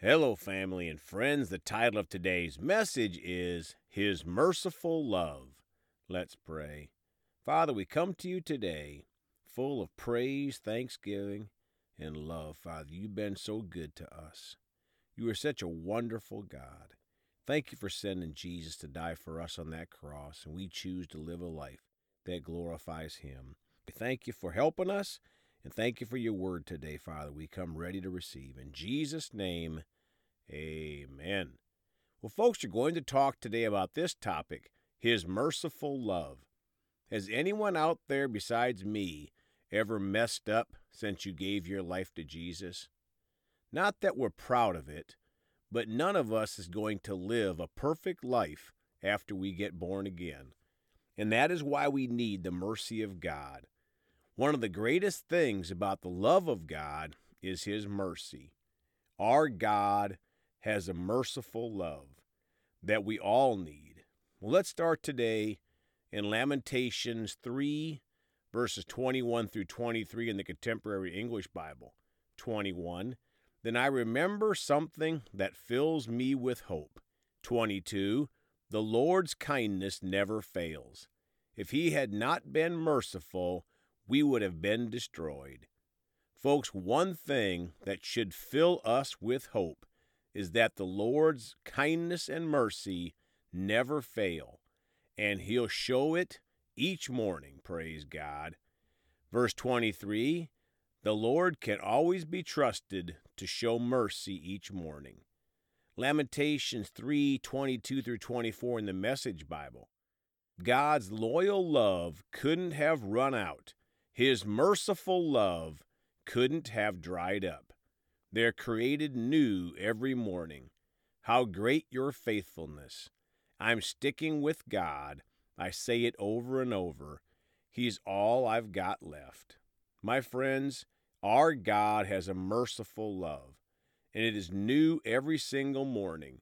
Hello, family and friends. The title of today's message is His Merciful Love. Let's pray. Father, we come to you today full of praise, thanksgiving, and love. Father, you've been so good to us. You are such a wonderful God. Thank you for sending Jesus to die for us on that cross, and we choose to live a life that glorifies Him. We thank you for helping us and thank you for your word today, Father. We come ready to receive. In Jesus' name, amen. Well, folks, you're going to talk today about this topic His merciful love. Has anyone out there besides me ever messed up since you gave your life to Jesus? Not that we're proud of it, but none of us is going to live a perfect life after we get born again. And that is why we need the mercy of God. One of the greatest things about the love of God is His mercy. Our God has a merciful love that we all need. Well, let's start today in Lamentations 3, verses 21 through 23 in the Contemporary English Bible. 21. Then I remember something that fills me with hope. 22. The Lord's kindness never fails. If he had not been merciful, we would have been destroyed. Folks, one thing that should fill us with hope is that the Lord's kindness and mercy never fail, and He'll show it each morning, praise God. Verse 23 The Lord can always be trusted to show mercy each morning. Lamentations 3 22 through 24 in the Message Bible. God's loyal love couldn't have run out his merciful love couldn't have dried up. They're created new every morning. How great your faithfulness! I'm sticking with God. I say it over and over. He's all I've got left. My friends, our God has a merciful love, and it is new every single morning.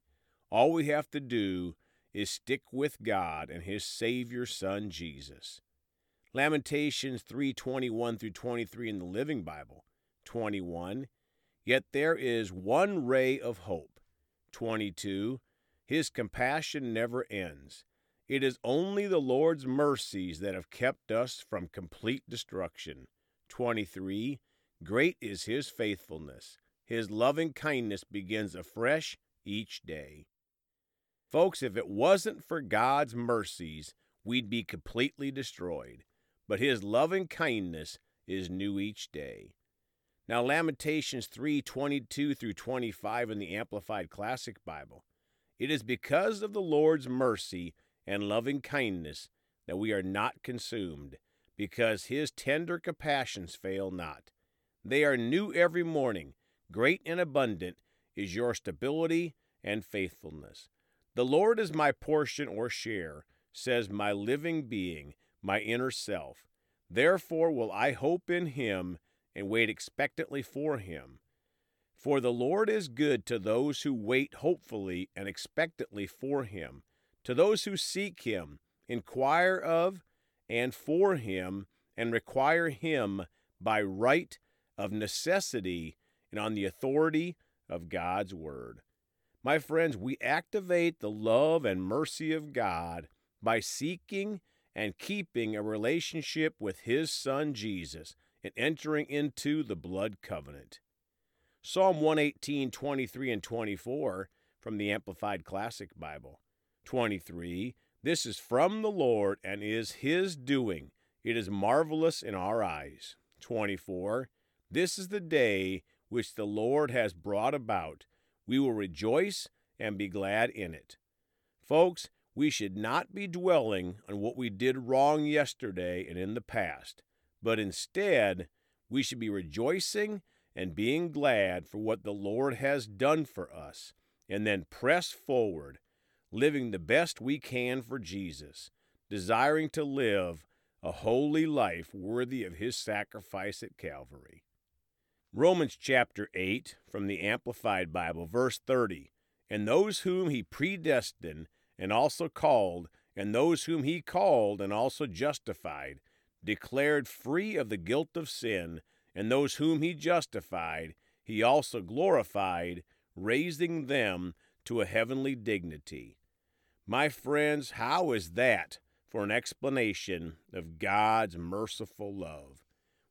All we have to do is stick with God and His Savior Son, Jesus. Lamentations 3:21 through 23 in the Living Bible. 21. Yet there is one ray of hope. 22. His compassion never ends. It is only the Lord's mercies that have kept us from complete destruction. 23. Great is his faithfulness. His loving kindness begins afresh each day. Folks, if it wasn't for God's mercies, we'd be completely destroyed but his loving kindness is new each day. Now Lamentations 3:22 through 25 in the Amplified Classic Bible. It is because of the Lord's mercy and loving kindness that we are not consumed, because his tender compassions fail not. They are new every morning. Great and abundant is your stability and faithfulness. The Lord is my portion or share, says my living being my inner self. Therefore will I hope in him and wait expectantly for him. For the Lord is good to those who wait hopefully and expectantly for him, to those who seek him, inquire of and for him, and require him by right of necessity and on the authority of God's word. My friends, we activate the love and mercy of God by seeking and keeping a relationship with his son Jesus and entering into the blood covenant. Psalm 118, 23 and 24 from the Amplified Classic Bible. 23. This is from the Lord and is his doing. It is marvelous in our eyes. 24. This is the day which the Lord has brought about. We will rejoice and be glad in it. Folks, we should not be dwelling on what we did wrong yesterday and in the past, but instead, we should be rejoicing and being glad for what the Lord has done for us, and then press forward, living the best we can for Jesus, desiring to live a holy life worthy of his sacrifice at Calvary. Romans chapter 8 from the Amplified Bible, verse 30. And those whom he predestined, and also called, and those whom he called and also justified, declared free of the guilt of sin, and those whom he justified, he also glorified, raising them to a heavenly dignity. My friends, how is that for an explanation of God's merciful love?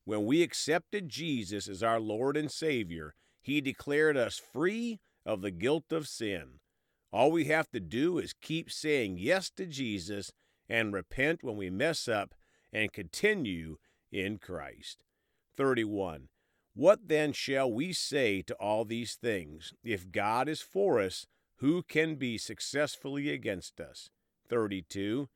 When we accepted Jesus as our Lord and Savior, He declared us free of the guilt of sin. All we have to do is keep saying yes to Jesus and repent when we mess up and continue in Christ. 31. What then shall we say to all these things? If God is for us, who can be successfully against us? 32.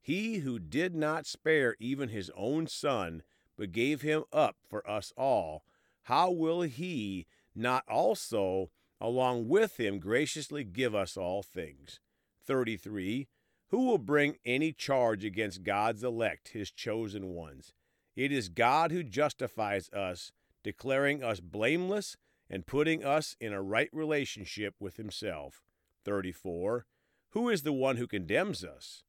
He who did not spare even his own son, but gave him up for us all, how will he not also, along with him, graciously give us all things? 33. Who will bring any charge against God's elect, his chosen ones? It is God who justifies us, declaring us blameless and putting us in a right relationship with himself. 34. Who is the one who condemns us?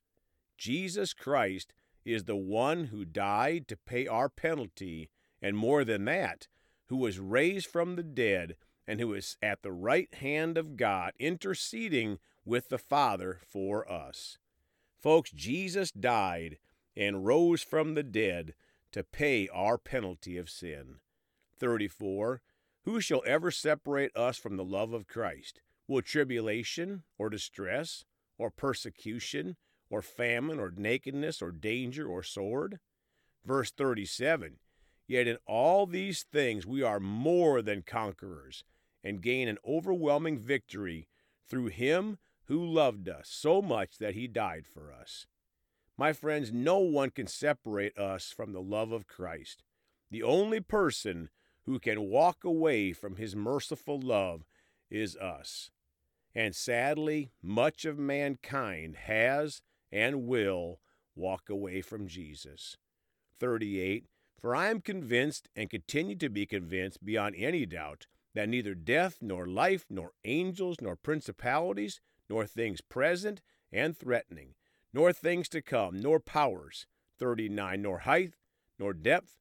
Jesus Christ is the one who died to pay our penalty, and more than that, who was raised from the dead and who is at the right hand of God, interceding with the Father for us. Folks, Jesus died and rose from the dead to pay our penalty of sin. 34. Who shall ever separate us from the love of Christ? Will tribulation, or distress, or persecution, or famine, or nakedness, or danger, or sword? Verse 37 Yet in all these things we are more than conquerors, and gain an overwhelming victory through him who loved us so much that he died for us. My friends, no one can separate us from the love of Christ. The only person who can walk away from his merciful love is us. And sadly, much of mankind has and will walk away from Jesus. 38. For I am convinced and continue to be convinced beyond any doubt that neither death, nor life, nor angels, nor principalities, nor things present and threatening, nor things to come, nor powers, 39, nor height, nor depth,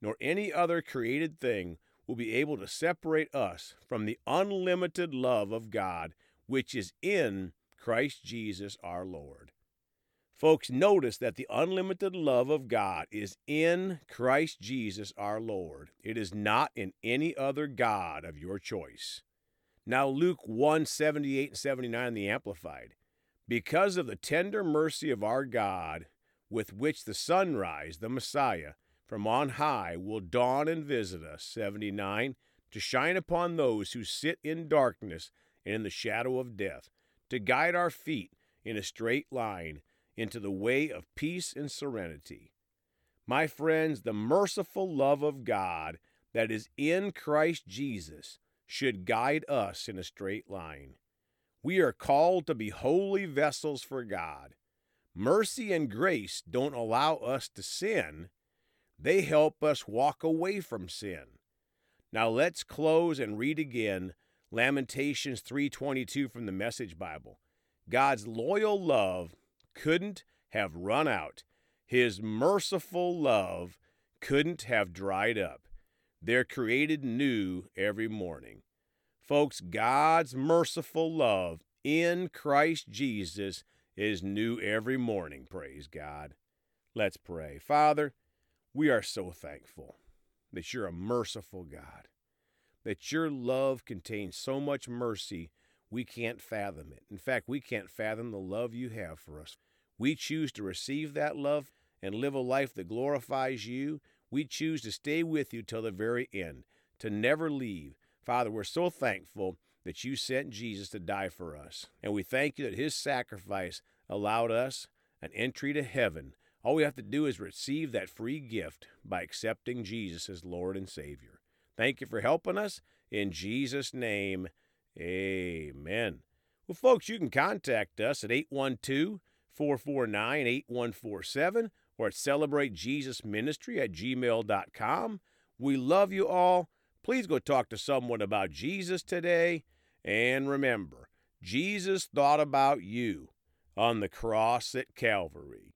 nor any other created thing will be able to separate us from the unlimited love of God which is in Christ Jesus our Lord. Folks, notice that the unlimited love of God is in Christ Jesus our Lord. It is not in any other God of your choice. Now, Luke 1 78 and 79, the Amplified. Because of the tender mercy of our God, with which the sunrise, the Messiah, from on high will dawn and visit us, 79, to shine upon those who sit in darkness and in the shadow of death, to guide our feet in a straight line into the way of peace and serenity. My friends, the merciful love of God that is in Christ Jesus should guide us in a straight line. We are called to be holy vessels for God. Mercy and grace don't allow us to sin, they help us walk away from sin. Now let's close and read again Lamentations 3:22 from the Message Bible. God's loyal love couldn't have run out. His merciful love couldn't have dried up. They're created new every morning. Folks, God's merciful love in Christ Jesus is new every morning, praise God. Let's pray. Father, we are so thankful that you're a merciful God, that your love contains so much mercy we can't fathom it. In fact, we can't fathom the love you have for us. We choose to receive that love and live a life that glorifies you. We choose to stay with you till the very end, to never leave. Father, we're so thankful that you sent Jesus to die for us. And we thank you that his sacrifice allowed us an entry to heaven. All we have to do is receive that free gift by accepting Jesus as Lord and Savior. Thank you for helping us. In Jesus' name, Amen. Well, folks, you can contact us at 812 449 8147 or at celebratejesusministry at gmail.com. We love you all. Please go talk to someone about Jesus today. And remember, Jesus thought about you on the cross at Calvary.